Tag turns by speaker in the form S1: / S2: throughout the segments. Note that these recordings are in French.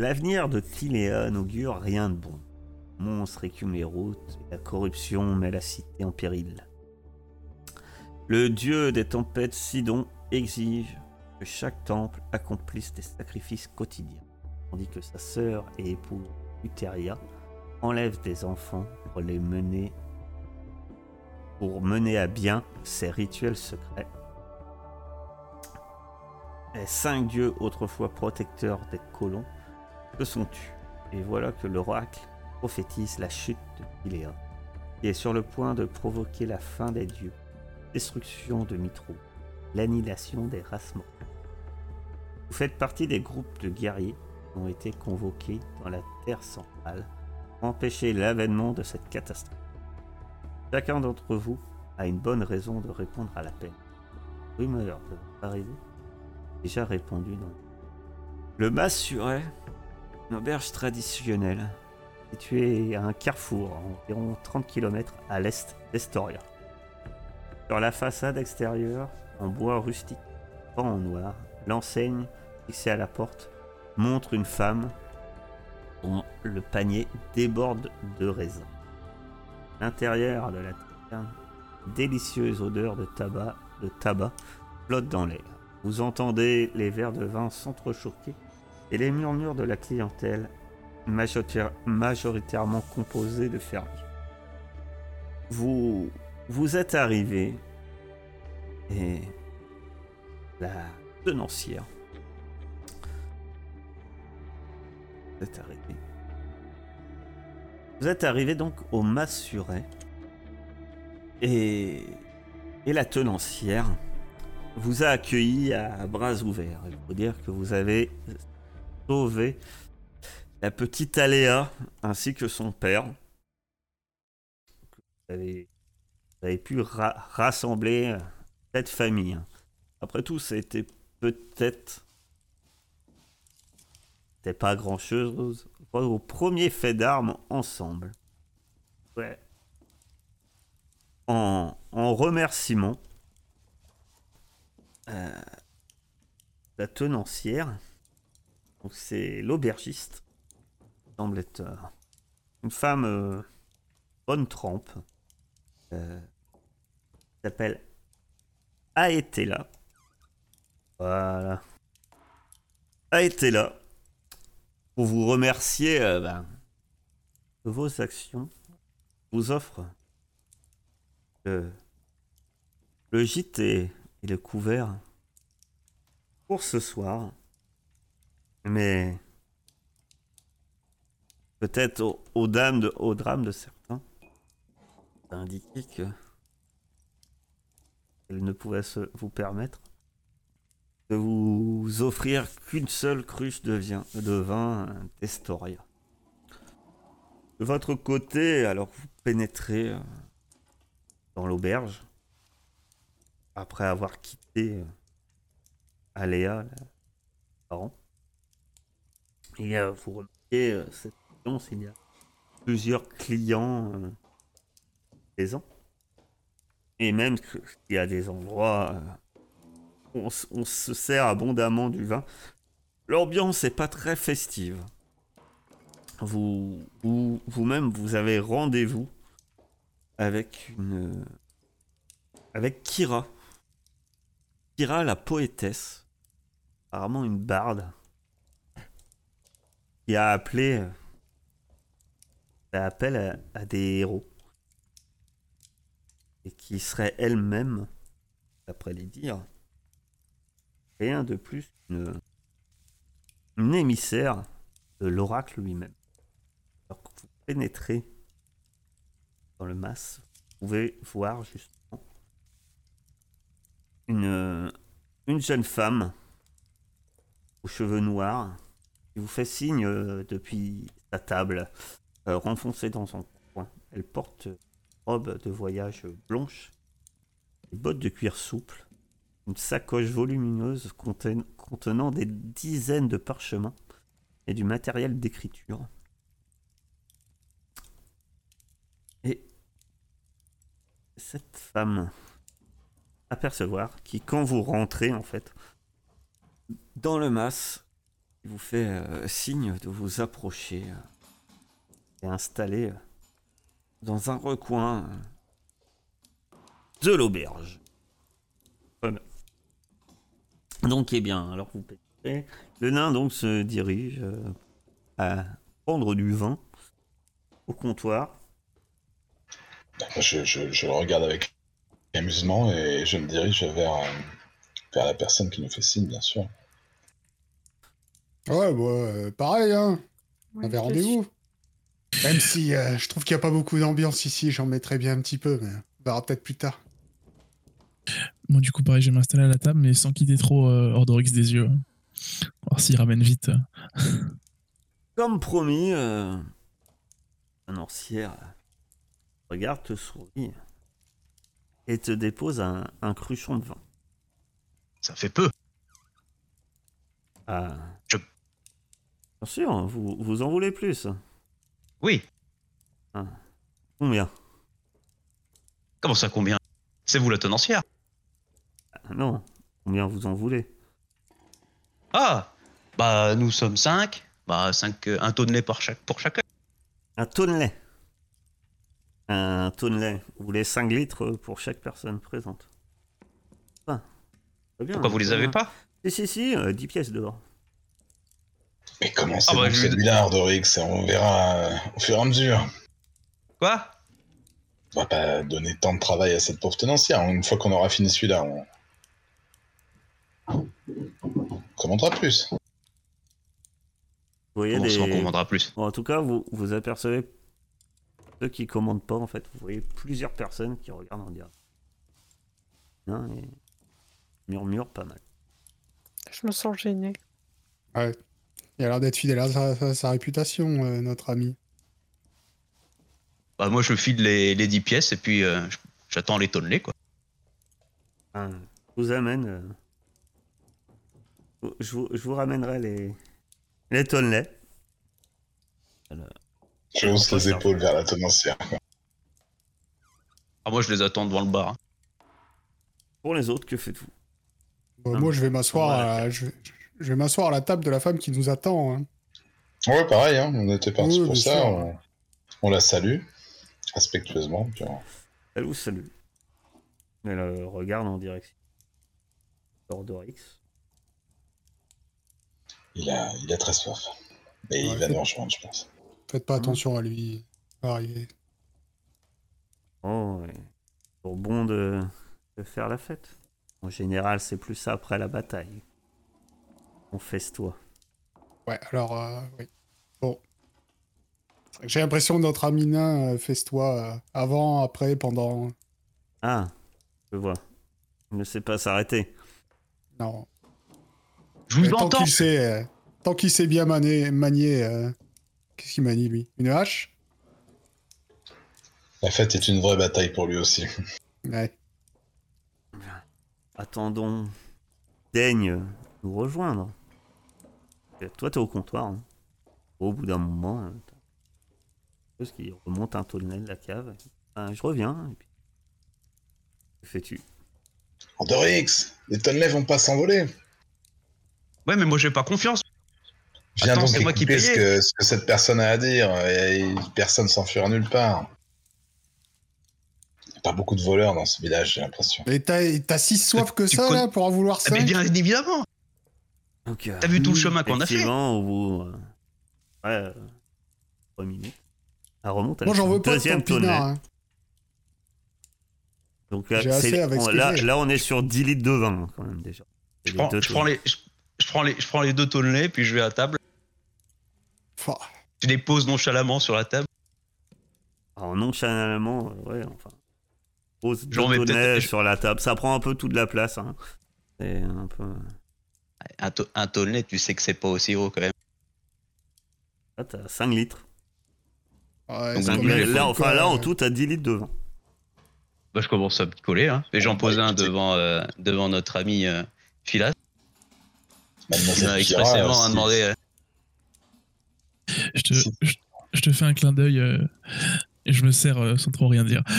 S1: L'avenir de Tiléa n'augure rien de bon. Monstres écument les routes, et la corruption met la cité en péril. Le dieu des tempêtes Sidon exige que chaque temple accomplisse des sacrifices quotidiens, tandis que sa sœur et épouse Uteria enlève des enfants pour les mener pour mener à bien ses rituels secrets. Les cinq dieux autrefois protecteurs des colons se sont tus. Et voilà que l'oracle prophétise la chute de Piléa, qui est sur le point de provoquer la fin des dieux, destruction de Mitro, l'annihilation des races mortelles. Vous faites partie des groupes de guerriers qui ont été convoqués dans la Terre centrale pour empêcher l'avènement de cette catastrophe. Chacun d'entre vous a une bonne raison de répondre à l'appel. Rumeur de arrivée déjà répondu dans le Massuret, une auberge traditionnelle située à un carrefour environ 30 km à l'est d'Estoria. Sur la façade extérieure, en bois rustique, pas en noir, l'enseigne fixée à la porte montre une femme dont le panier déborde de raisins. L'intérieur de la taverne, délicieuse odeur de tabac, de tabac flotte dans l'air. Vous entendez les verres de vin s'entrechoquer et les murmures de la clientèle majoritairement composée de fermiers. Vous, vous êtes arrivé et la tenancière vous êtes arrivé. Vous êtes arrivé donc au Massuret et, et la tenancière vous a accueilli à bras ouverts. Il faut dire que vous avez sauvé la petite Aléa ainsi que son père. Vous avez, pu rassembler cette famille. Après tout, c'était peut-être pas grand chose au premier fait d'armes ensemble. Ouais. En, en remerciement, euh, la tenancière, donc c'est l'aubergiste, semble être euh, une femme euh, bonne trempe, s'appelle Aetela. Voilà. Aetela, pour vous remercier ben, de vos actions, vous offre le, gîte et le couvert pour ce soir. Mais peut-être au, dames de, au drame de certains, ça indiquait que elle ne pouvait se, vous permettre de vous offrir qu'une seule cruche de, vin, de vin d'Estoria. De votre côté, alors vous pénétrez euh, dans l'auberge, après avoir quitté euh, Aléa, parent. Et euh, vous remarquez euh, cette séance, il y a plusieurs clients présents. Et même qu'il y a des endroits où on, se sert abondamment du vin. L'ambiance n'est pas très festive. Vous, vous, vous-même, vous avez rendez-vous avec une, avec Kira, la poétesse, apparemment une barde, a appelé, appel à, des héros, et qui serait elle-même, d'après les dires, rien de plus qu'une une émissaire de l'oracle lui-même. Alors que vous pénétrez dans le mas, vous pouvez voir juste une, une jeune femme aux cheveux noirs vous fait signe euh, depuis sa table, euh, renfoncée dans son coin. Elle porte robe de voyage blanche, des bottes de cuir souple, une sacoche volumineuse contenant des dizaines de parchemins et du matériel d'écriture. Et cette femme apercevoir qui, quand vous rentrez en fait dans le mas, il vous fait euh, signe de vous approcher euh, et installer euh, dans un recoin de l'auberge. Voilà. Donc, eh bien, alors vous pénétrez. Le nain donc se dirige euh, à prendre du vin au comptoir.
S2: Je, je, je le regarde avec amusement et je me dirige vers, vers la personne qui nous fait signe, bien sûr.
S3: Ouais, bah, euh, pareil, hein. On avait rendez-vous. Même si euh, je trouve qu'il n'y a pas beaucoup d'ambiance ici, j'en mettrais bien un petit peu, mais on verra peut-être plus tard.
S4: Moi, du coup, pareil, je vais m'installer à la table, mais sans quitter trop euh, Ordorix des yeux. hein. Voir s'il ramène vite. euh.
S1: Comme promis, euh, un orcière regarde, te sourit et te dépose un, un cruchon de vin.
S5: Ça fait peu.
S1: Ah. Bien sûr, vous, vous en voulez plus.
S5: Oui.
S1: Combien?
S5: Comment ça, combien? C'est vous la tenancière
S1: Ah, Non. Combien vous en voulez?
S5: Ah Bah, nous sommes cinq. Bah, cinq, euh, un tonnelet pour, chaque, pour chacun.
S1: Un tonnelet. Un tonnelet. Vous voulez 5 litres pour chaque personne présente. Ah. Bien,
S5: Pourquoi vous les avez
S1: bien.
S5: pas?
S1: Si, si, si, euh, 10 pièces dehors.
S2: Mais comment c'est
S5: Ah bah,
S2: bon, celui-là, Ardorix On verra euh, au fur et à mesure.
S5: Quoi?
S2: On va pas donner tant de travail à cette pauvre tenancière. Une fois qu'on aura fini celui-là, on... on commandera plus.
S1: Vous voyez
S5: On
S1: des...
S5: commandera plus?
S1: Bon, en tout cas, vous, vous apercevez ceux qui commandent pas, en fait. Vous voyez plusieurs personnes qui regardent en direct. Hein, et murmure pas mal.
S6: Je me sens gênée.
S3: Il a l'air d'être fidèle à sa, sa- sa réputation, euh, notre ami.
S5: Bah, moi, je file les, les 10 pièces et puis euh, j'attends les tonnelets, quoi.
S1: Hein, je vous amène. euh, Je vous, je vous ramènerai les, les tonnelets.
S2: Je hausse les épaules vers la tenancière.
S5: Ah, moi, je les attends devant le bar. hein.
S1: Pour les autres, que faites-vous? Ah,
S3: moi, je vais m'asseoir
S1: voilà.
S3: à, je, je vais m'asseoir à la table de la femme qui nous attend. hein.
S2: Ouais, pareil, hein, on était parti
S3: Oui,
S2: pour ça. On... on la salue, respectueusement. puis on-
S1: Elle vous salue. Elle euh, regarde en direction. d'Ordorix.
S2: Il, a... il a très soif. Et
S3: Ouais,
S2: il va nous rejoindre, je pense.
S3: Faites pas
S1: Mhm.
S3: attention à lui. il va arriver.
S1: Oh, ouais. Pour bon de... de faire la fête. En général, c'est plus ça après la bataille. On festoie.
S3: Ouais, alors, euh, oui. Bon. J'ai l'impression que notre ami nain euh, festoie euh, avant, après, pendant.
S1: Ah, je vois. Il ne sait pas s'arrêter.
S3: Non.
S5: Je vous
S3: Euh, tant
S5: entends
S3: qu'il sait, euh, tant qu'il sait bien manier, manier euh, qu'est-ce qu'il manie lui? Une hache?
S2: La fête est une vraie bataille pour lui aussi.
S3: Ouais.
S1: Attendons. Daigne nous rejoindre. Et toi, t'es au comptoir. hein. Au bout d'un moment, hein, chose qui remonte un tonnelet de la cave. Ah, je reviens. Et puis... Que fais-tu?
S2: Ardorix, les tonnelets vont pas s'envoler.
S5: Ouais, mais moi, j'ai pas confiance.
S2: Je viens
S5: Attends,
S2: donc
S5: c'est moi qui
S2: ce que, ce que cette personne a à dire. Et personne s'enfuira nulle part. Il n'y a pas beaucoup de voleurs dans ce village, j'ai l'impression.
S3: Et t'as t'as si soif que
S5: Tu
S3: ça,
S5: con-
S3: là, pour en vouloir
S5: Ah, mais bien évidemment
S1: Donc, euh,
S5: T'as vu tout le chemin qu'on a fait
S1: effectivement, au bout. euh, ouais, euh, trois minutes. Elle remonte
S3: Moi,
S1: avec
S3: j'en veux pas de
S1: deuxième
S3: pinard. hein.
S1: Donc là,
S3: J'ai
S1: c'est-
S3: assez avec ce
S1: on-
S3: que
S1: là,
S3: j'ai.
S1: là, on est sur 10 litres de vin, quand même, déjà.
S5: je prends, je, les, je, je prends les, je prends les deux tonnelets, puis je vais à table.
S3: Enfin,
S5: Je les pose nonchalamment sur la table.
S1: Alors, nonchalamment, euh, ouais, enfin. Pose deux tonnets sur la table. Ça prend un peu toute la place. Hein. C'est un peu.
S5: Un, to- un tonnelet, tu sais que c'est pas aussi gros quand même.
S1: Là, t'as 5 litres.
S3: ouais,
S5: Donc,
S3: c'est
S1: Cinq
S3: quand
S5: je
S3: même
S5: vais-
S1: litres.
S3: fou,
S1: là, enfin, là, en tout, t'as 10 litres de vin.
S5: Bah, je commence à me coller, hein. Et j'en pose un devant, euh, devant notre ami euh, Philas,
S2: Mademoiselle
S5: m'a expressément
S2: si-
S5: demandé. euh,
S4: Je te, je, je te fais un clin d'œil euh, et je me sers euh, sans trop rien dire.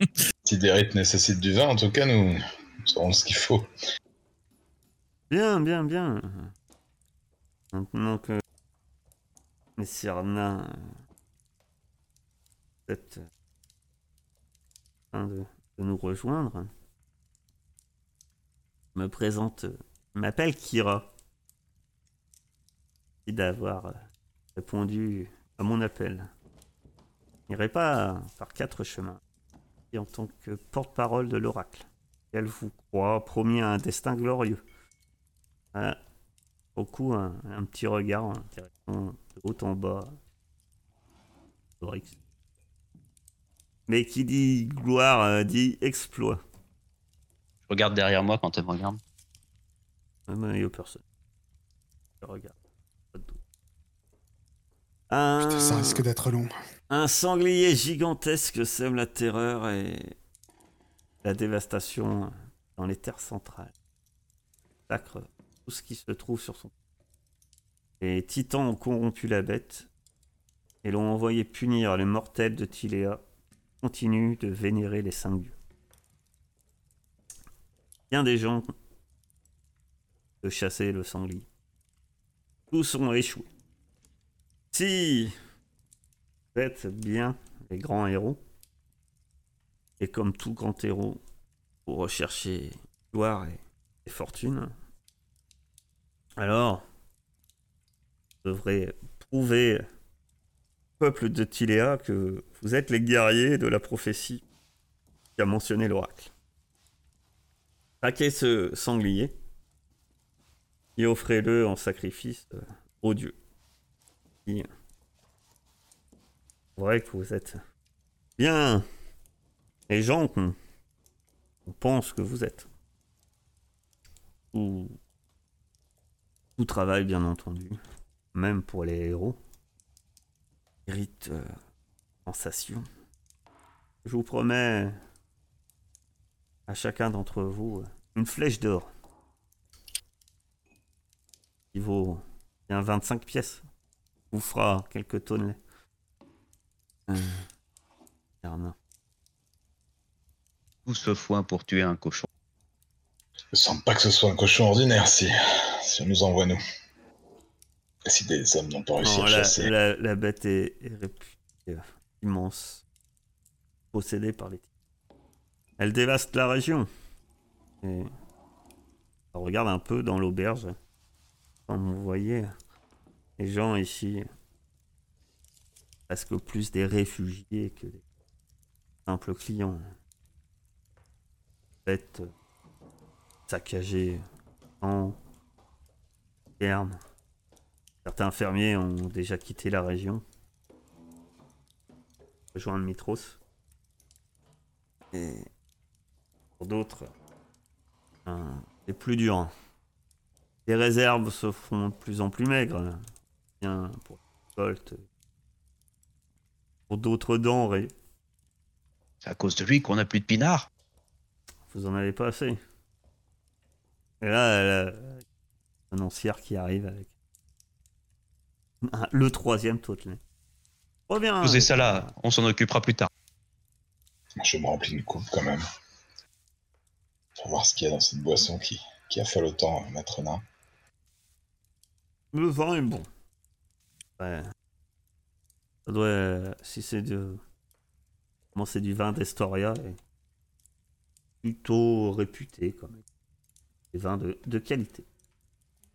S2: Si des rites nécessitent du vin, en tout cas, nous nous saurons ce qu'il faut.
S1: Bien, bien, bien. Maintenant que Messire Nain, euh, en train de, de nous rejoindre, me présente, euh, m'appelle Kira. Merci d'avoir euh, répondu à mon appel. Je n'irai pas par quatre chemins. Et en tant que porte-parole de l'oracle, elle vous croit promis un destin glorieux. Voilà. Au coup, un, un petit regard en direction de haut en bas. Mais qui dit gloire euh, dit exploit.
S5: Je regarde derrière moi quand elle me regarde.
S1: Ah, mais il y a personne. Je regarde. Pas de doute. Un...
S3: Putain, ça risque d'être long.
S1: Un sanglier gigantesque sème la terreur et la dévastation dans les terres centrales. Sacre tout ce qui se trouve sur son. Les titans ont corrompu la bête et l'ont envoyé punir les mortels de Tiléa. qui Continuent de vénérer les cinq dieux. Bien des gens de chasser le sanglier. Tous ont échoué. Si vous êtes bien les grands héros. Et comme tout grand héros, vous recherchez gloire et, et fortune. Alors, vous devrez prouver au peuple de Tiléa que vous êtes les guerriers de la prophétie qui a mentionné l'oracle. Traquez ce sanglier et offrez-le en sacrifice euh, aux dieux. Qui- c'est vrai que vous êtes bien les gens qu'on pense que vous êtes. Tout travail, bien entendu, même pour les héros, mérite euh, sensation. Je vous promets à chacun d'entre vous une flèche d'or qui vaut bien 25 pièces. Vous fera quelques tonnes. Euh.
S5: Tout ce foin pour tuer un cochon.
S2: Je sens pas que ce soit un cochon ordinaire si, si on nous envoie nous. Si des hommes n'ont pas réussi
S1: Non,
S2: à
S1: la,
S2: chasser.
S1: la- la bête est, est réputée euh, immense, possédée par les. Elle dévaste la région. Et on regarde un peu dans l'auberge. Comme vous voyez, les gens ici, presque plus des réfugiés que des simples clients. Bêtes euh, saccagées, en fermes. Certains fermiers ont déjà quitté la région, rejoindre Mitros. Et pour d'autres, hein, c'est plus dur. Les réserves se font de plus en plus maigres. Bien pour d'autres denrées.
S5: C'est à cause de lui qu'on a plus de pinards.
S1: Vous en avez pas assez. Et là, la annoncière qui arrive avec Ah, le troisième Totelet. Reviens.
S5: Posez ça là, on s'en occupera plus tard.
S2: Je me remplis une coupe quand même. Pour voir ce qu'il y a dans cette boisson qui, qui affole autant, maître nain.
S1: Le vin est bon. Ouais. Ça doit. Si c'est de. Comment c'est du vin d'Estoria et plutôt réputé quand même. Des vins de, de qualité.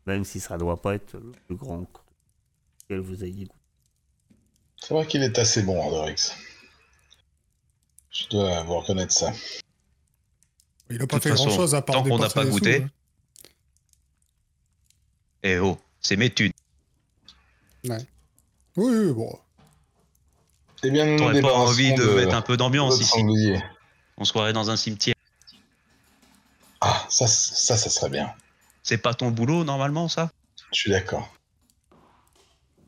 S1: Même si ça doit pas être le plus grand auquel vous ayez goûté.
S2: C'est vrai qu'il est assez bon, Andorix. Je dois vous reconnaître ça.
S3: Il a pas fait
S5: façon,
S3: grand chose à part
S5: tant qu'on n'a pas
S3: sous,
S5: goûté.
S3: hein.
S5: Eh oh, c'est mes thunes.
S3: Oui, oui, bon.
S2: Eh bien, nous
S5: T'aurais pas envie de,
S2: de
S5: mettre un peu d'ambiance ici
S2: sanglier.
S5: On se croirait dans un cimetière.
S2: Ah, ça, ça, ça serait bien.
S5: C'est pas ton boulot normalement ça?
S2: Je suis d'accord.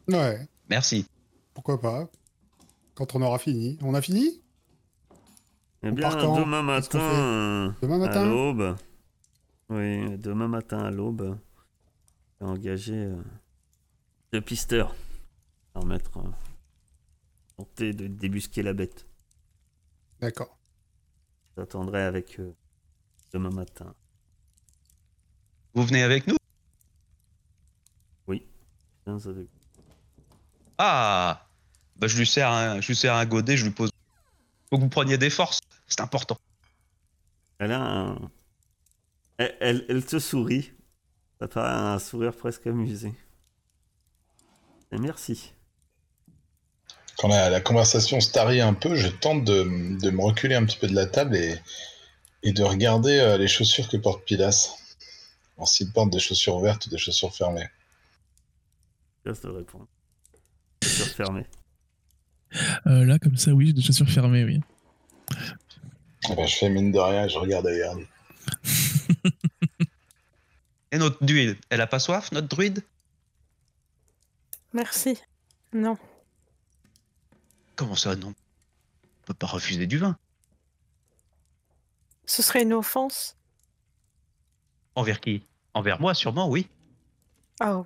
S3: Ouais,
S5: Merci.
S3: pourquoi pas? Quand on aura fini. On a fini?
S1: Eh
S3: On
S1: bien,
S3: part quand?
S1: demain matin. euh,
S3: Demain
S1: À
S3: matin?
S1: l'aube. Oui, demain matin à l'aube. J'ai engagé euh, deux pisteurs. Permettre. Euh, tenter de débusquer la bête.
S3: D'accord.
S1: J'attendrai avec eux demain matin.
S5: Vous venez avec nous?
S1: 15 degrés.
S5: Ah Bah je lui sers un, je lui sers un godet, je lui pose. Faut que vous preniez des forces, c'est important.
S1: Elle a un. Elle, elle, elle te sourit. Ça paraît un sourire presque amusé. Et merci.
S2: Quand la, la conversation se tarit un peu, je tente de, de me reculer un petit peu de la table et, et de regarder euh, les chaussures que porte Pilas. Alors s'il porte des chaussures ouvertes ou des chaussures fermées.
S1: Je te répondre. Chaussures fermées.
S4: Euh, là, comme ça, oui, j'ai des chaussures fermées, oui.
S2: Eh ben, je fais mine de rien et je regarde ailleurs.
S5: Et notre druide, elle a pas soif, notre druide?
S6: Merci. Non.
S5: Comment ça, non? On peut pas refuser du vin.
S6: Ce serait une offense.
S5: Envers qui? Envers moi, sûrement, oui.
S6: Oh.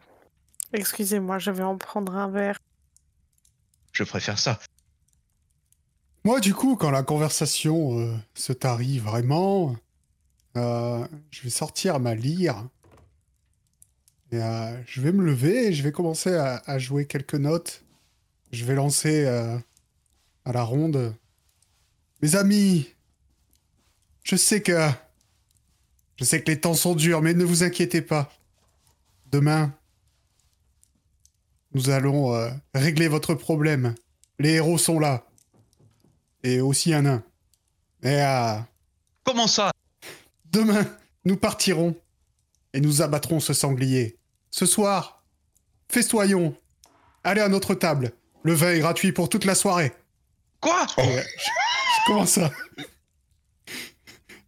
S6: Excusez-moi, je vais en prendre un verre.
S5: Je préfère ça.
S3: Moi, du coup, quand la conversation euh, se tarit vraiment, euh, je vais sortir ma lyre. Et euh, je vais me lever et je vais commencer à, à jouer quelques notes. Je vais lancer euh, à la ronde. Mes amis, je sais que. Je sais que les temps sont durs, mais ne vous inquiétez pas. Demain, nous allons euh, régler votre problème. Les héros sont là. Et aussi un nain. Et euh,
S5: Comment ça?
S3: demain, nous partirons. Et nous abattrons ce sanglier. Ce soir, festoyons. Allez à notre table. Le vin est gratuit pour toute la soirée.
S5: Quoi?
S2: Oh.
S3: Je, je commence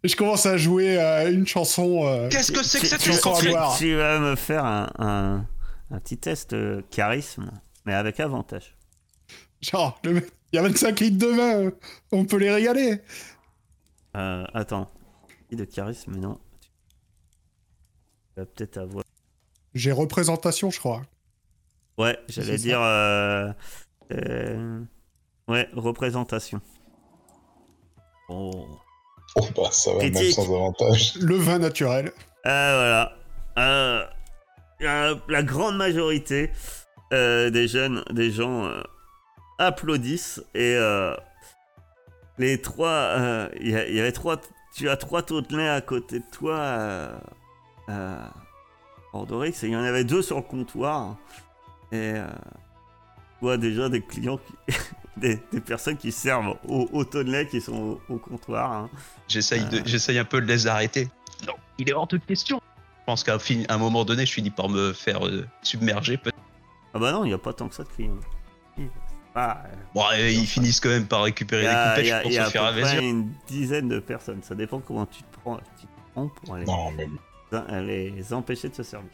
S3: à. Je commence à jouer euh, une chanson. euh,
S5: Qu'est-ce que c'est que cette
S3: chanson à
S1: tu- Tu vas me faire un, un, un petit test charisme, mais avec avantage.
S3: genre, le mec- il y a 25 litres de vin. euh, On peut les régaler.
S1: Euh, attends. De charisme, mais non. Tu vas peut-être avoir.
S3: J'ai représentation, je crois.
S1: Ouais, j'allais dire. euh, euh, Ouais, représentation. Oh.
S2: Oh bah ça va même
S1: Critique.
S2: sans avantage.
S3: Le vin naturel.
S1: Ah voilà. Euh, euh, la grande majorité euh, des jeunes, des gens euh, applaudissent et euh, les trois, euh, il y, avait trois, tu as trois Tautenais à côté de toi, euh, euh, Ordorix, et il y en avait deux sur le comptoir et euh, vois déjà des clients qui, des, des personnes qui servent aux, aux Tautenais qui sont au, au comptoir. hein.
S5: J'essaye de-
S1: Euh.
S5: j'essaye un peu de les arrêter. Non, il est hors de question. Je pense qu'à un fin- à un moment donné, je finis par me faire euh, submerger. peut-
S1: Ah bah non, il n'y a pas tant que ça de clients. Ah, euh,
S5: Bon, euh, ils finissent quand même par récupérer les
S1: a,
S5: coupettes
S1: il y a- y a
S5: se
S1: à
S5: faire
S1: peu près
S5: invasion.
S1: une dizaine de personnes. Ça dépend comment tu te prends, tu te prends pour
S2: Non mais
S1: les empêcher de se servir.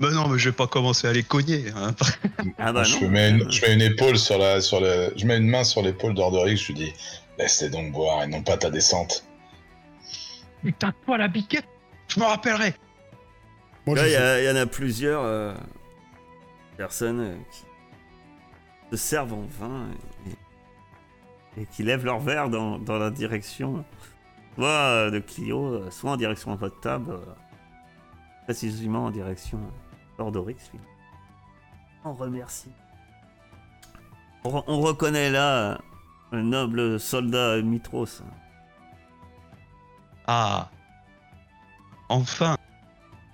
S5: Mais non, mais je vais pas commencer à les cogner. hein.
S1: Ah bah
S2: je, mets une, je mets une épaule sur la, sur le, je mets une main sur l'épaule d'Ordorix, je lui dis laisse-les donc boire et non pas ta descente.
S5: Putain, toi la biquette? Je me rappellerai.
S3: Moi,
S1: Là,
S3: je
S1: il y, en a plusieurs euh, personnes euh, qui se servent en vin et, et qui lèvent leur verre dans, dans la direction, soit euh, de Clio, euh, soit en direction de votre table, euh, précisément en direction d'Ordorix. lui. On remercie. On, re- on reconnaît là euh, le noble soldat Mitros.
S5: Ah. Enfin.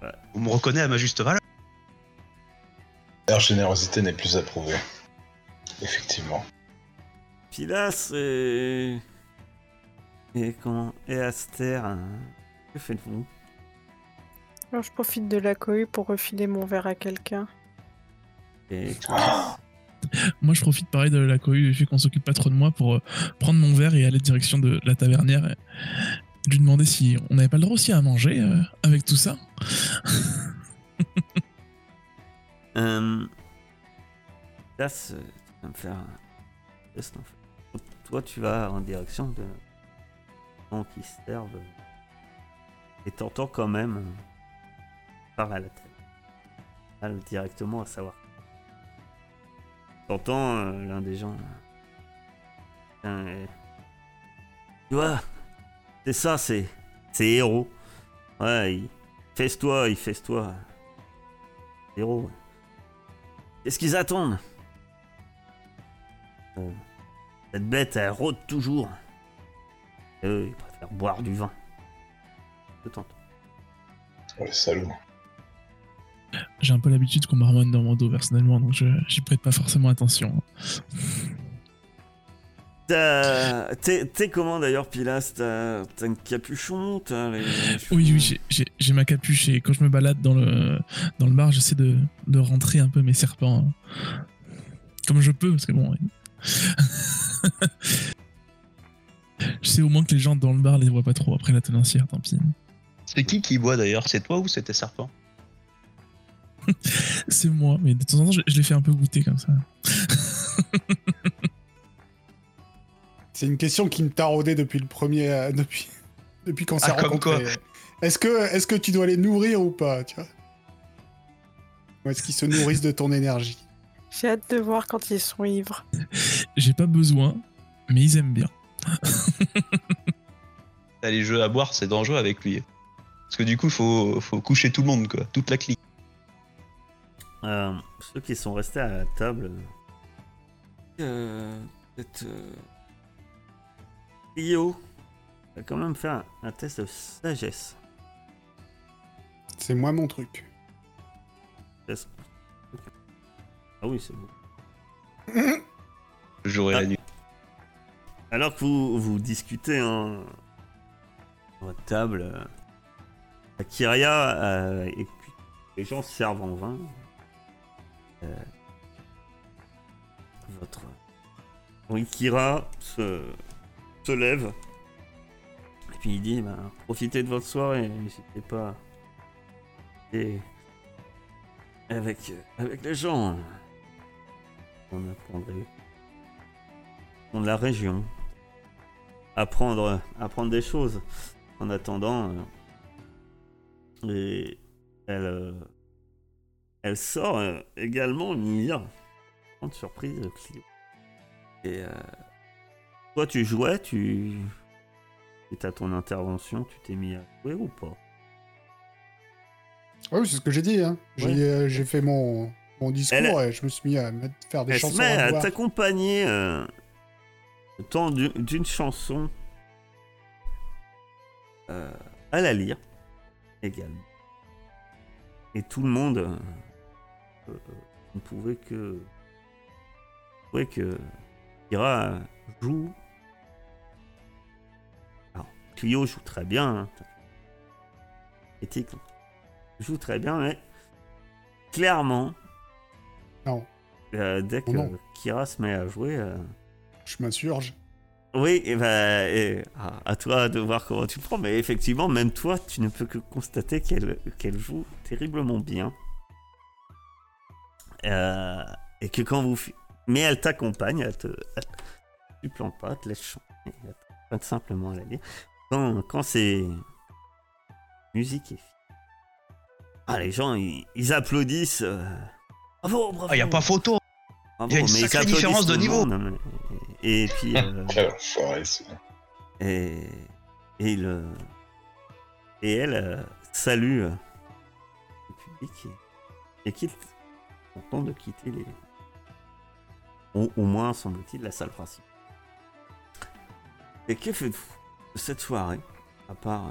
S1: Ouais.
S5: On me reconnaît à ma juste valeur.
S2: Leur générosité n'est plus approuvée. Effectivement.
S1: Pilas et. Et comment Et Aster, hein, que faites-vous?
S6: Alors, je profite de la cohue pour refiler mon verre à quelqu'un.
S1: Et
S4: Moi, je profite pareil de la cohue du fait qu'on s'occupe pas trop de moi pour euh, prendre mon verre et aller direction de la tavernière et lui demander si on n'avait pas le droit aussi à manger euh, avec tout ça.
S1: Euh, euh, tu vas me faire un test en fait. Toi, tu vas en direction de gens qui se servent et t'entends quand même euh, parler à la tête. Directement à savoir. T'entends euh, l'un des gens. Putain, euh, tu vois, c'est ça, c'est. C'est héros. Ouais, il. Fesse-toi, il fesse-toi. Héros. Qu'est-ce qu'ils attendent? Euh, Cette bête, elle rôde toujours. Et eux, ils préfèrent boire du vin. En temps.
S2: Oh, les.
S4: J'ai un peu l'habitude qu'on marmonne dans mon dos personnellement, donc je j'y prête pas forcément attention.
S1: T'es comment d'ailleurs, Pilas? T'as t'as un capuchon? Les
S4: Oui, oui, j'ai- ma capuche et quand je me balade dans le, dans le bar, j'essaie de, de rentrer un peu mes serpents. hein. Comme je peux, parce que bon. je sais au moins que les gens dans le bar les voient pas trop après la tenancière, tant pis.
S5: C'est qui qui boit d'ailleurs? C'est toi ou c'était serpent?
S4: C'est moi, mais de temps en temps, je, je les fais un peu goûter comme ça.
S3: C'est une question qui me taraudait depuis le premier. euh, depuis, depuis qu'on s'est
S5: Ah, comme
S3: rencontrés. Est-ce que, est que tu dois les nourrir ou pas, tu vois? Ou est-ce qu'ils se nourrissent de ton énergie?
S6: J'ai hâte de voir quand ils sont ivres.
S4: J'ai pas besoin, mais ils aiment bien.
S5: T'as les jeux à boire, c'est dangereux avec lui. Parce que du coup, faut, faut coucher tout le monde, quoi. Toute la clique.
S1: Euh, ceux qui sont restés à la table. Euh, peut-être. Euh, Rio va quand même faire un, un test de sagesse.
S3: C'est moi mon truc.
S1: Ah oui, c'est bon.
S5: Et
S1: Ah.
S5: la nuit.
S1: Alors que vous, vous discutez en à votre table, euh, à Kyria, euh, et puis les gens servent en vin. Euh, votre. Oui, Kira se, lève. Et puis il dit ben, profitez de votre soirée, n'hésitez pas. Et avec, les gens, on apprendrait de la région. Apprendre, apprendre des choses. En attendant, euh, et elle, euh, elle sort euh, également Mire. Grande surprise, Clio. Et euh, toi, tu jouais, tu. Et à ton intervention, tu t'es mis à jouer ou pas?
S3: Ah oui, c'est ce que j'ai dit. Hein. J'ai
S1: Ouais.
S3: euh, fait mon, mon discours
S1: Elle-
S3: et je me suis mis à mettre- faire des
S1: Elle se
S3: chansons
S1: met
S3: à
S1: à
S3: voix.
S1: t'accompagner euh, le temps du- d'une chanson euh, à la lire également. Et tout le monde euh, ne pouvait que pouvait que Kira joue. Alors, Clio joue très bien. Hein. Éthique, joue très bien, mais clairement,
S3: Non,
S1: euh, dès que
S3: non.
S1: Kira se met à jouer, euh,
S3: je m'insurge.
S1: oui, et et, à, à toi de voir comment tu le prends, mais effectivement, même toi, tu ne peux que constater qu'elle qu'elle joue terriblement bien. Euh, et que quand vous. Mais elle t'accompagne, elle te. Elle, tu plantes pas, elle te laisse chanter, elle t'accompagne simplement à la lire. Quand, quand c'est. Musique et. Ah, les gens, ils, ils applaudissent. euh, Bravo, bravo!
S5: Ah, y a pas photo
S1: bravo,
S5: y a une sacrée différence de
S1: le
S5: niveau.
S1: monde, mais- Et puis. euh,
S2: celui-là.
S1: et, et, il, euh, et elle euh, salue euh, le public et, et quitte, content de quitter les. Au, au moins, semble-t-il, la salle principale. Et que faites-vous de cette soirée À part.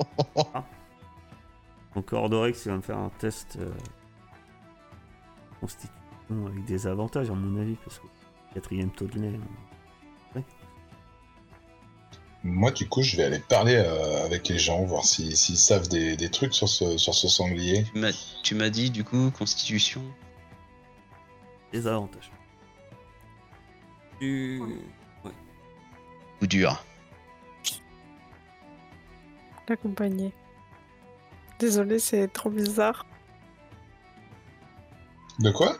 S1: euh, ah. Encore Dorex, il va me faire un test. euh, constitution avec des avantages, à mon avis, parce que quatrième taux de lait. hein.
S2: Moi, du coup, je vais aller parler euh, avec les gens, voir si- s'ils savent des, des trucs sur ce, sur ce sanglier.
S5: Tu m'as- dit, du coup, constitution.
S1: Des avantages. Tu...
S5: Coup dur.
S6: L'accompagner. Désolé, c'est trop bizarre.
S2: De quoi?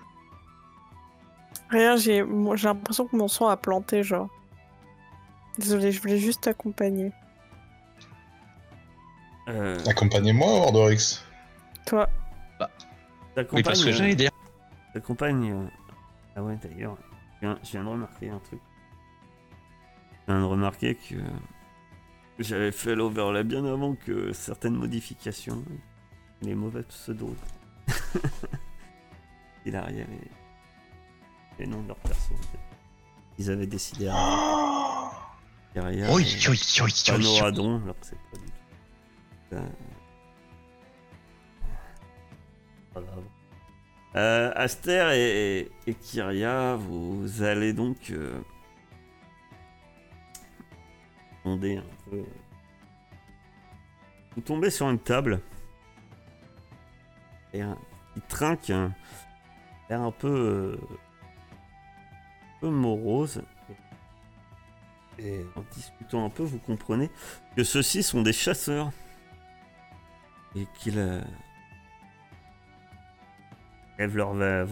S6: Rien, j'ai moi, j'ai l'impression que mon son a planté, genre. Désolé, je voulais juste t'accompagner.
S1: Euh,
S2: Accompagnez-moi, Ordorix.
S6: Toi,
S5: Oui, parce que j'allais dire.
S1: T'accompagnes. euh, Ah ouais, d'ailleurs, je viens, je viens de remarquer un truc. Je viens de remarquer que j'avais fait l'overlay bien avant que certaines modifications, les mauvais pseudos. Hilariel et les noms de leurs persos. en fait. Ils avaient décidé à Kyria
S5: Oui,
S1: et
S5: oui, oui, oui, oui.
S1: Panoradon, alors que c'est pas du tout. Euh. Euh, Aster et, et- et Kyria, vous allez donc euh, sonder un peu. Vous tombez sur une table et un, il trinque un un peu, euh, un peu morose. Et en discutant un peu, vous comprenez que ceux-ci sont des chasseurs et qu'ils euh, lèvent leur verres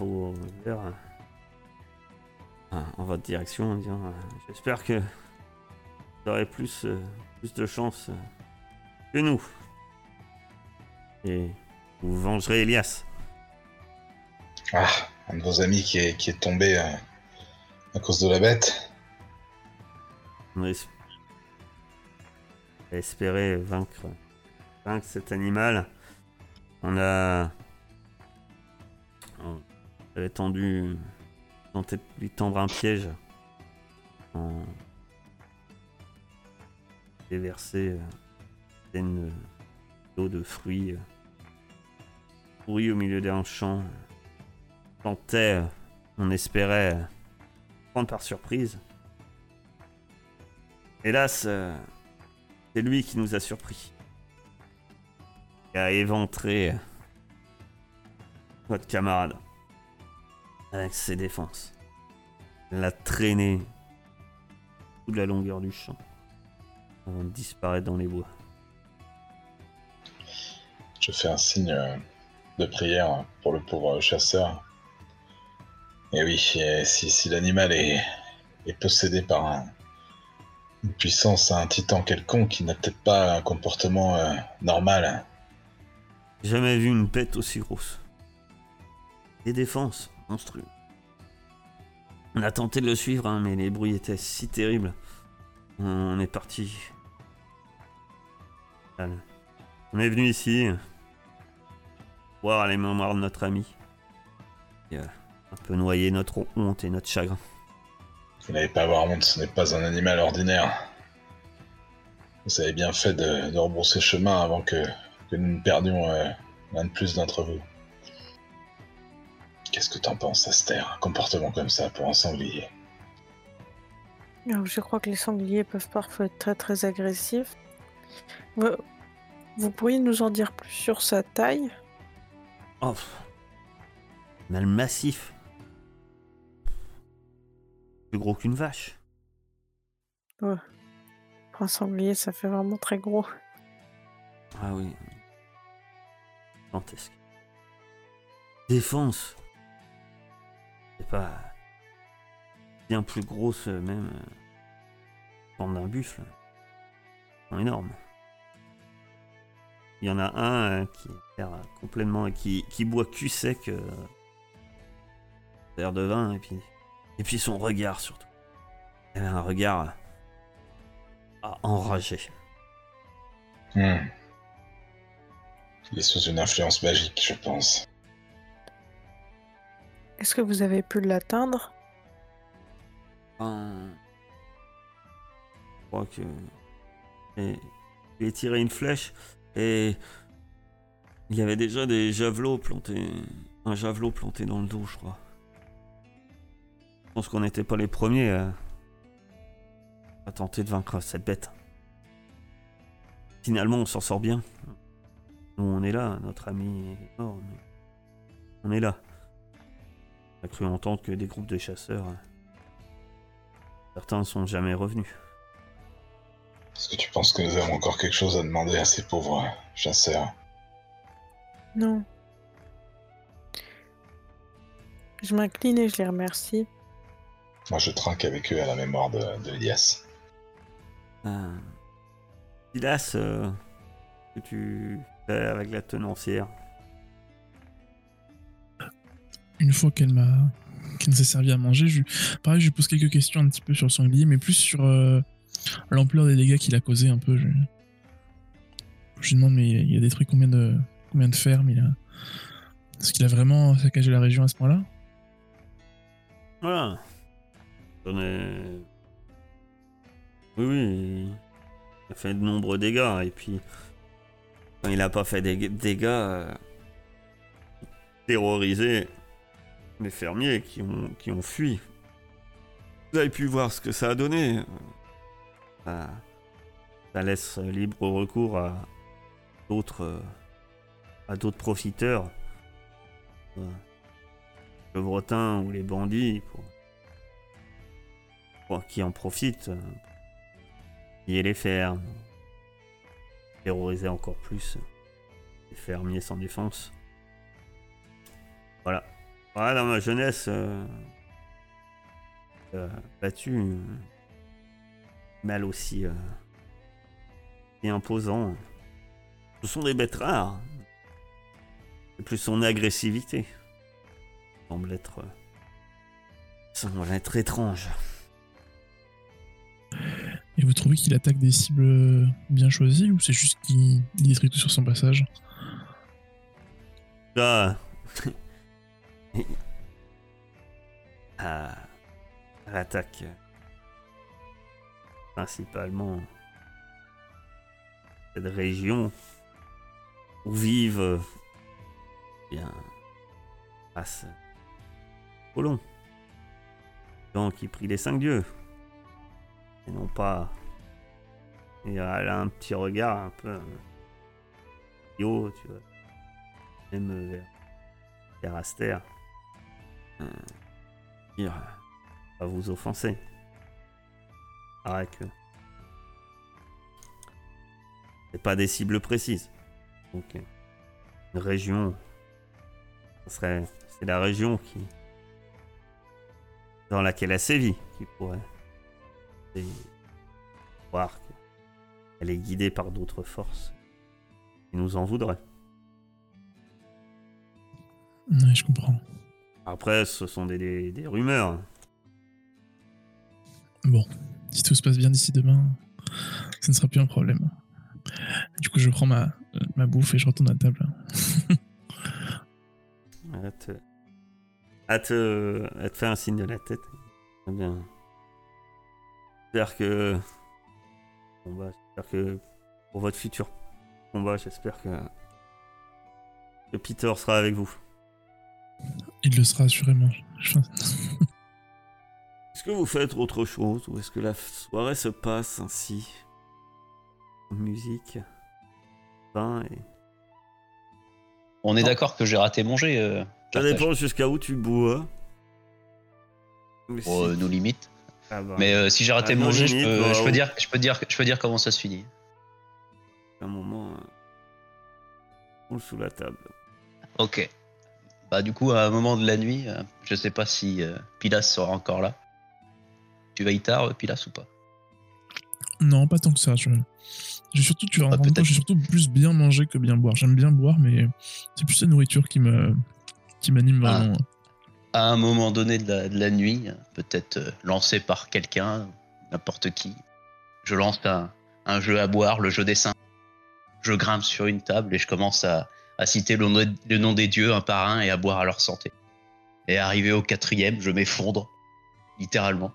S1: euh, en- votre direction en disant euh, J'espère que vous aurez plus, euh, de chance que nous. Et vous vengerez Elias.
S2: Ah, un de vos amis qui est, tombé à cause de la bête.
S1: On es- a espéré vaincre, vaincre cet animal. On a. On avait tendu. tenté de lui tendre un piège. En. déverser euh, une d'eau de fruits euh, pourris au milieu d'un champ. Euh, on espérait euh, prendre par surprise. Hélas, euh, c'est lui qui nous a surpris. Il a éventré euh, votre camarade avec ses défenses. L'a traîné toute la longueur du champ avant de disparaître dans les bois.
S2: Je fais un signe euh, de prière pour le pauvre chasseur. Et oui, si l'animal est, est possédé par un- une puissance, un titan quelconque qui n'a peut-être pas un comportement euh, normal,
S1: jamais vu une bête aussi grosse. Des défenses monstrueuses. On a tenté de le suivre, hein, mais les bruits étaient si terribles. On est parti. On est venu ici voir les mémoires de notre ami. Et, euh, un peu noyer notre honte et notre chagrin.
S2: Vous n'avez pas à avoir honte, ce n'est pas un animal ordinaire. Vous avez bien fait de, de rebrousser chemin avant que, que nous ne perdions euh, l'un de plus d'entre vous. Qu'est-ce que t'en penses, Aster? Un comportement comme ça pour un sanglier?
S6: Je crois que les sangliers peuvent parfois être très très agressifs. Vous, vous pourriez nous en dire plus sur sa taille?
S1: Oh. On a le massif. Plus gros qu'une vache.
S6: Pour un sanglier, ça fait vraiment très gros.
S1: Ah oui. Gigantesque. Défense. C'est pas bien plus grosse euh, même. euh, forme d'un buffle. Sont énormes. Il y en a un euh, qui euh, complètement qui, qui boit cul sec euh, verre de vin et puis et puis son regard surtout. Il avait un regard euh, enragé.
S2: Hmm. Il est sous une influence magique, je pense.
S6: Est-ce que vous avez pu l'atteindre?
S1: Je crois que et, j'ai tiré une flèche et il y avait déjà des javelots plantés, un javelot planté dans le dos, je crois. Je pense qu'on n'était pas les premiers à, à tenter de vaincre cette bête. Finalement, on s'en sort bien. Nous, on est là, notre ami est mort, mais on est là. On a cru entendre que des groupes de chasseurs. Certains ne sont jamais revenus.
S2: Est-ce que tu penses que nous avons encore quelque chose à demander à ces pauvres chasseurs?
S6: Non. Je m'incline et je les remercie.
S2: Moi, je trinque avec eux à la mémoire de, de Elias.
S1: Euh, Silas, euh, que tu fais avec la tenancière
S4: Une fois qu'elle m'a qu'elle nous a servi à manger, je, pareil, je lui pose quelques questions un petit peu sur le sanglier, mais plus sur euh, l'ampleur des dégâts qu'il a causé un peu. Je, je lui demande, mais il y a détruit combien de, combien de fermes Il a? Est-ce qu'il a vraiment saccagé la région à ce point-là?
S1: Voilà. Oui, oui. Il a fait de nombreux dégâts. Et puis, quand il n'a pas fait des dégâts, euh, terrorisé les fermiers qui ont, qui ont fui. Vous avez pu voir ce que ça a donné. Ça, laisse libre recours à d'autres à d'autres profiteurs. Euh, ou les bandits qui en profitent. euh, Piller les fermes. Terroriser encore plus les fermiers sans défense. Voilà. Voilà, dans ma jeunesse, euh, euh, battu, euh, mal aussi, et imposant. Ce sont des bêtes rares. C'est plus son agressivité. Semble être, semble être étrange.
S4: Vous trouvez qu'il attaque des cibles bien choisies ou c'est juste qu'il il détruit tout sur son passage?
S1: À, à l'attaque, euh, principalement cette région où vivent euh, bien race colons, gens qui prient les cinq dieux et non pas. Et elle a un petit regard un peu euh, haut, tu vois, même euh, vers vers Aster. Euh, dire, euh, pas vous offenser. Paraît que c'est pas des cibles précises. Donc euh, une région, c'est la région qui dans laquelle elle sévit qui pourrait et voir qu'elle est guidée par d'autres forces qui nous en voudraient.
S4: Ouais, je comprends.
S1: Après, ce sont des, des- des rumeurs.
S4: Bon, si tout se passe bien d'ici demain, ce ne sera plus un problème. Du coup, je prends ma, ma bouffe et je retourne à table.
S1: Elle te, te, elle te fait un signe de la tête. Très bien. J'espère que. Combat, j'espère que pour votre futur combat, j'espère que. que Peter sera avec vous.
S4: Il le sera assurément.
S1: Est-ce que vous faites autre chose ou est-ce que la soirée se passe ainsi Musique, pain et.
S5: On est
S1: Non.
S5: d'accord que j'ai raté mon jet. euh,
S1: Ça dépend jusqu'à où tu bois. Mais si-
S5: euh, nos limites.
S1: Ah bah,
S5: Mais euh, si j'ai raté
S1: Ah,
S5: mon jet, je peux,
S1: bah,
S5: je, peux dire, je, peux dire, je peux dire comment ça se finit.
S1: à un moment. euh, On le sous la table.
S5: Ok. Bah du coup, à un moment de la nuit, euh, je sais pas si euh, Pilas sera encore là. Tu vas y tard, Pilas, ou pas?
S4: Non, pas tant que ça. Je... J'ai surtout, tu vas
S5: Ah,
S4: compte, j'ai surtout plus bien manger que bien boire. J'aime bien boire, mais c'est plus la nourriture qui me qui m'anime
S5: Ah.
S4: vraiment.
S5: À un moment donné de la, nuit, peut-être euh, lancé par quelqu'un, n'importe qui, je lance un, jeu à boire, le jeu des saints. Je grimpe sur une table et je commence à, citer le nom, des dieux un par un et à boire à leur santé. Et arrivé au quatrième, je m'effondre, littéralement.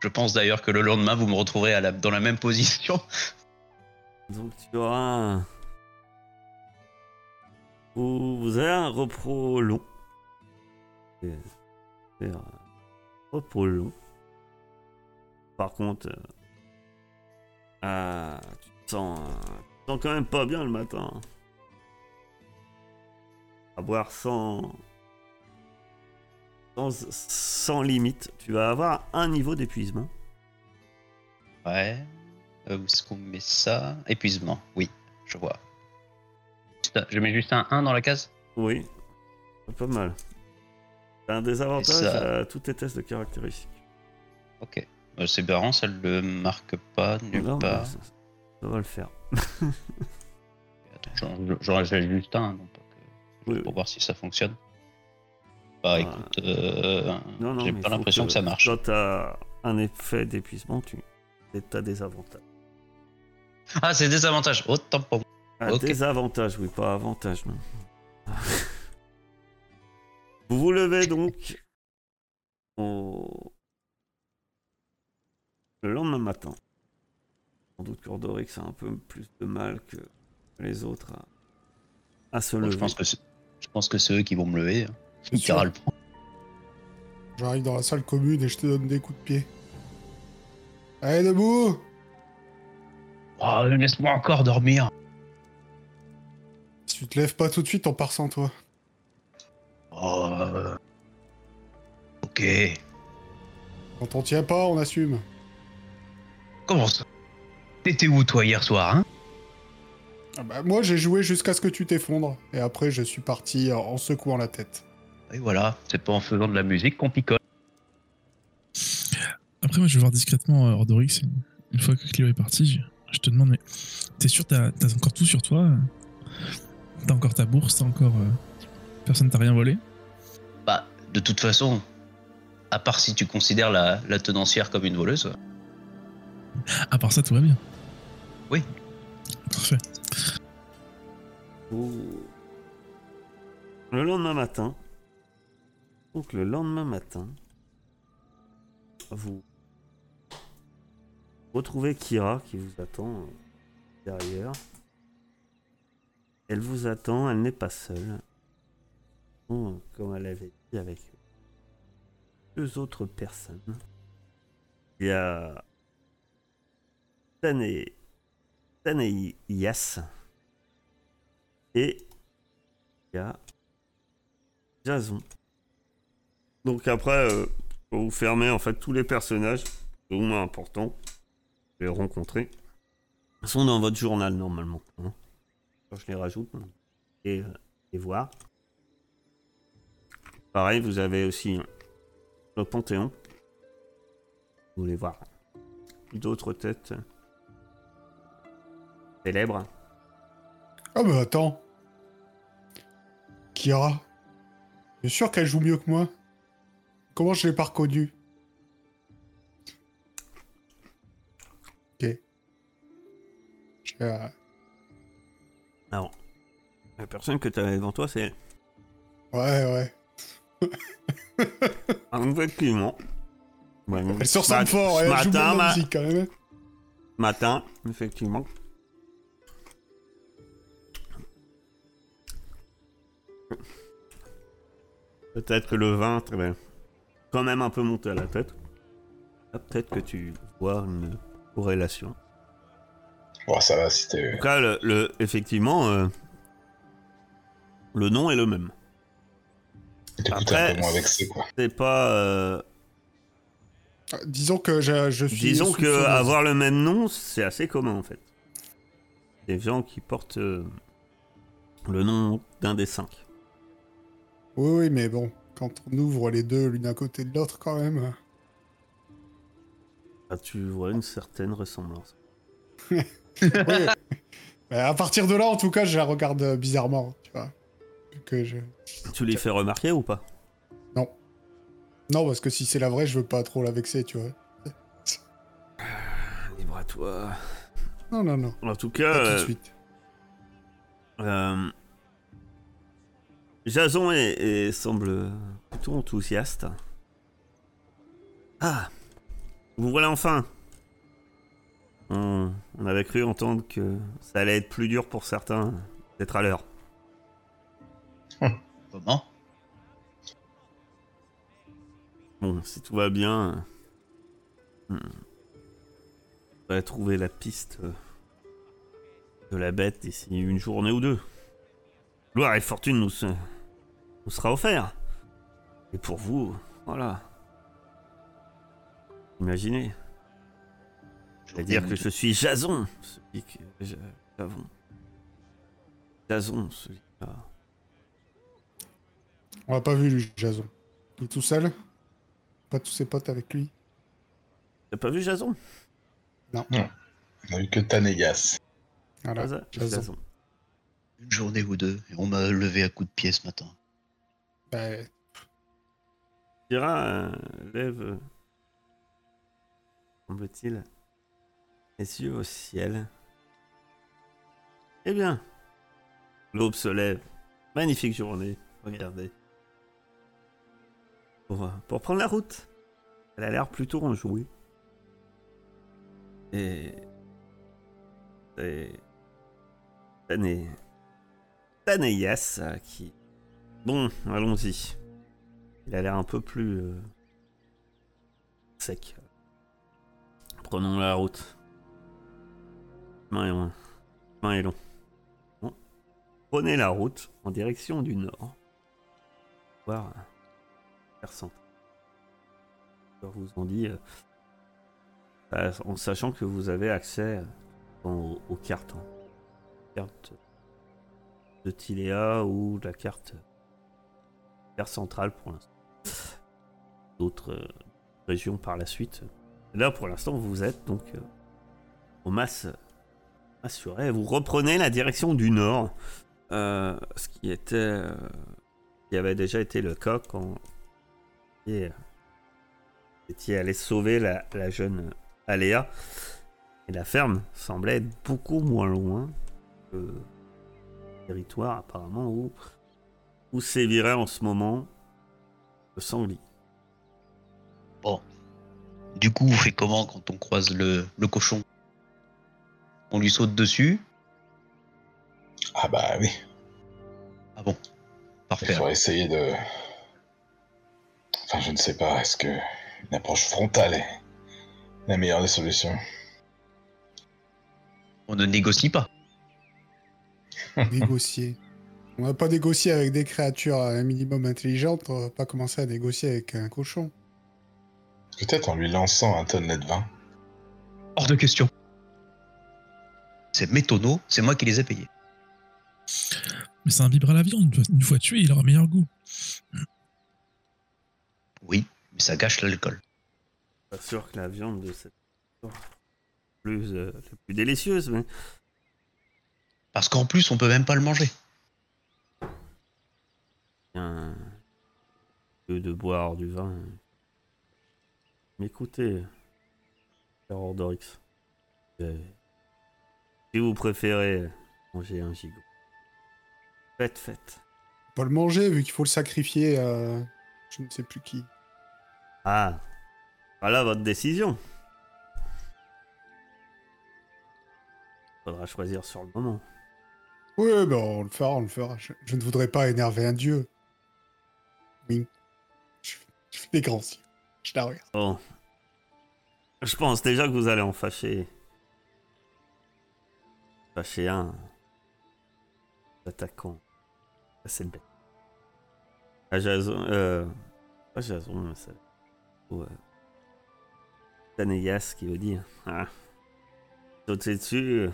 S5: Je pense d'ailleurs que le lendemain, vous me retrouverez dans la même position.
S1: Donc tu auras un... Vous, avez un repos long. Un repos long. Par contre, euh, ah, tu te sens, euh, tu te sens quand même pas bien le matin. À boire sans, sans, sans limite. Tu vas avoir un niveau d'épuisement.
S5: Ouais. Euh, où est-ce qu'on met ça? Épuisement, oui, je vois. Je mets juste un 1 dans la case?
S1: Oui, c'est pas mal. T'as un désavantage
S5: ça-
S1: à tous tes tests de caractéristiques.
S5: Ok. Euh, c'est marrant, ça le marque pas nulle
S1: Non,
S5: part.
S1: ça, ça va le faire.
S5: J'en- j'en j'ai juste un, non, pas que-
S1: Oui,
S5: pour
S1: oui.
S5: voir si ça fonctionne. Bah
S1: Ah.
S5: écoute, euh, j'ai pas l'impression que... ça marche.
S1: Quand t'as un effet d'épuisement, tu t'as des avantages.
S5: Ah, c'est des avantages. Autant pour moi.
S1: Ah. Des avantages, oui, pas avantages, non. Vous vous levez donc au- le lendemain matin. Sans doute que Ordorix a un peu plus de mal que les autres à, à se
S5: Bon,
S1: lever.
S5: je pense que c'est- je pense que c'est eux qui vont me lever. hein. Prend.
S3: J'arrive dans la salle commune et je te donne des coups de pied. Allez, debout
S5: Oh, laisse-moi encore dormir.
S3: Si tu te lèves pas tout de suite, on part sans toi.
S5: Oh. euh, Ok.
S3: Quand on tient pas, on assume.
S5: Comment ça T'étais où toi hier soir, hein
S3: Ah bah, moi, j'ai joué jusqu'à ce que tu t'effondres. Et après, je suis parti en- secouant la tête.
S5: Et voilà, c'est pas en faisant de la musique qu'on picole.
S4: Après, moi, je vais voir discrètement euh, Ordorix. Une, fois que Clio est parti, je, je te demande, mais t'es sûr, t'as encore tout sur toi? T'as encore ta bourse T'as encore. euh, Personne t'a rien volé?
S5: De toute façon, à part si tu considères la, la tenancière comme une voleuse.
S4: À part ça, tout va bien.
S5: Oui.
S4: Parfait.
S1: Le lendemain matin, donc le lendemain matin, vous retrouvez Kira qui vous attend euh, derrière. Elle vous attend, elle n'est pas seule. Comme elle avait dit avec deux autres personnes. Il y a Tané, Tanéias et il y a Jason. Donc après, euh, quand vous fermez en fait tous les personnages, au moins importants, les rencontrer, sont dans votre journal normalement. hein. Alors, je les rajoute et, euh, et voir. Pareil, vous avez aussi le Panthéon. Vous voulez voir d'autres têtes célèbres?
S3: Ah bah attends. Kira. Bien sûr qu'elle joue mieux que moi? Comment je l'ai pas reconnue? Ok. Euh,
S1: Alors, la personne que tu devant toi, c'est
S3: Ouais, ouais.
S1: Un effectivement. Ouais,
S3: Elle se ressemble
S1: ce
S3: fort, elle joue
S1: matin,
S3: de la
S1: ma-
S3: musique quand même.
S1: matin, effectivement. Peut-être que le vin t'avait quand même un peu monté à la tête. Là, Peut-être que tu vois une corrélation.
S2: Oh, ça va,
S1: En
S2: c'était.
S1: tout cas, le, le- effectivement, euh, le nom est le même.
S2: T'écoutes un
S1: Après,
S2: peu moins vexé, quoi.
S1: C'est pas. euh,
S3: Ah, Disons que je, je suis.
S1: disons que avoir le même nom, c'est assez commun en fait. Des gens qui portent euh, le nom d'un des cinq.
S3: Oui, oui, mais bon, quand on ouvre les deux l'une à côté de l'autre, quand même.
S1: Ah, tu vois une certaine ressemblance.
S3: Oui. Mais à partir de là, en tout cas, je la regarde euh, bizarrement, tu vois. Vu Que je...
S1: Tu les fais remarquer ou pas?
S3: Non, parce que si c'est la vraie, je veux pas trop la vexer, tu vois.
S1: Libre à toi.
S3: Non, non, non.
S1: En tout
S3: Pas
S1: cas,
S3: tout de
S1: euh,
S3: suite.
S1: euh, Jason est, est- semble plutôt enthousiaste. Ah, vous voilà enfin. On, on avait cru entendre que ça allait être plus dur pour certains d'être à l'heure.
S5: Comment?
S1: Bon, si tout va bien, euh, hmm, on va trouver la piste euh, de la bête d'ici une journée ou deux. Gloire et fortune nous, se- nous sera offert. Et pour vous, voilà. Imaginez, c'est-à-dire que je suis Jason, celui que. Jason, celui-là.
S3: On l'a pas vu, lui, Jason. Il est tout seul Pas tous ses potes avec lui
S1: T'as pas vu Jason?
S2: On a vu que Tanegas.
S3: Voilà. Jason.
S1: Jason.
S5: Une journée ou deux, et on m'a levé à coups de pied ce matin.
S3: Ben,
S1: Kira euh, lève, euh, semble-t-il, les yeux au ciel. Eh bien, l'aube se lève. Magnifique journée. Regardez. Pour, euh, pour prendre la route. Elle a l'air plutôt enjouée. Et. C'est. Tané. Tanéas euh, qui. Bon, allons-y. Il a l'air un peu plus. euh, sec. Prenons la route. Chemin est loin. Chemin est long. Prenez la route en direction du nord. Voir. Centre. Je vous en dis. euh, euh, en sachant que vous avez accès euh, aux, cartes. hein. De Tiléa ou la carte, centrale pour l'instant. D'autres euh, régions par la suite. Là pour l'instant vous êtes donc euh, au mass assuré. Vous reprenez la direction du nord. ce qui était. qui avait déjà été le cas quand et, euh, étiez allé sauver la, la jeune Aléa. Et la ferme semblait être beaucoup moins loin que le territoire apparemment où, où sévirait en ce moment le sanglier.
S5: Du coup, on fait comment quand on croise le, le cochon? On lui saute dessus?
S2: Ah bah oui,
S5: Ah bon
S2: il
S5: Parfait.
S2: faudrait essayer de... Enfin, je ne sais pas, est-ce que une approche frontale est la meilleure des solutions?
S5: On ne négocie pas.
S3: Négocier. On va pas négocier avec des créatures un minimum intelligentes, on va pas commencer à négocier avec un cochon.
S2: Peut-être en lui lançant un tonnelet de vin.
S5: Hors de question. C'est mes tonneaux, c'est moi qui les ai payés.
S4: Mais ça imbibera la viande. Une fois- Une fois tué, il aura meilleur goût.
S5: Oui, mais ça gâche l'alcool.
S1: Pas sûr que la viande de cette plus euh, la plus délicieuse, mais
S5: Parce qu'en plus, on peut même pas le manger.
S1: un peu de boire du vin. Mais écoutez, cher Ordorix, euh, si vous préférez manger un gigot, faites, faites.
S3: Pas le manger vu qu'il faut le sacrifier à je ne sais plus qui.
S1: Ah, voilà votre décision. Faudra choisir sur le moment.
S3: Oui, ben on le fera, on le fera. Je, je ne voudrais pas énerver un dieu. Oui. Je, je fais des grands yeux. Je la regarde.
S1: Bon. Je pense déjà que vous allez en fâcher. Fâcher un. Attaquant. C'est bête. Ah, Jason. Euh. Pas Jason, mais c'est. Ou. Euh, Tanéas qui vous dit. Ah. Sauter dessus. euh,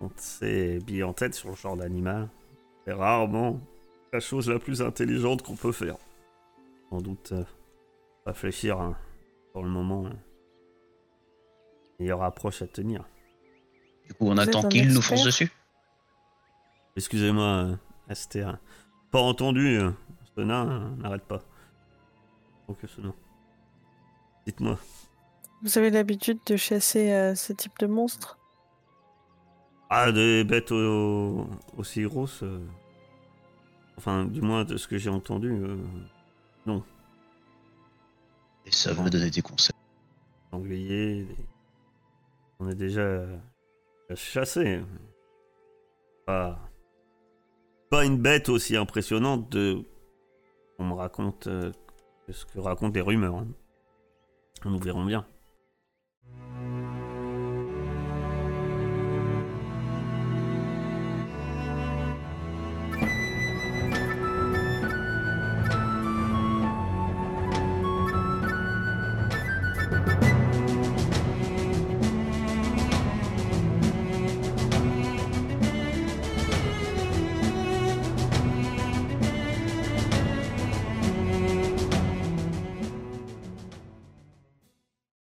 S1: Quand c'est billet en tête sur le genre d'animal. C'est rarement la chose la plus intelligente qu'on peut faire. Sans doute. euh, réfléchir hein, pour le moment. hein. Meilleure approche à tenir.
S5: Du coup, on
S6: Vous
S5: attend qu'il nous fonce dessus.
S1: Excusez-moi, euh, Esther. Pas entendu, euh, ce nain euh, n'arrête pas. Donc ce nain. Dites-moi.
S6: Vous avez l'habitude de chasser euh, ce type de monstres
S1: Ah, des bêtes au- aussi grosses euh, Enfin, du moins de ce que j'ai entendu. euh,
S5: Et ça va donner des conseils.
S1: sangliers. des- On est déjà euh, chassé. Pas... pas une bête aussi impressionnante de. On me raconte euh, que ce que racontent les rumeurs. hein. Nous verrons bien.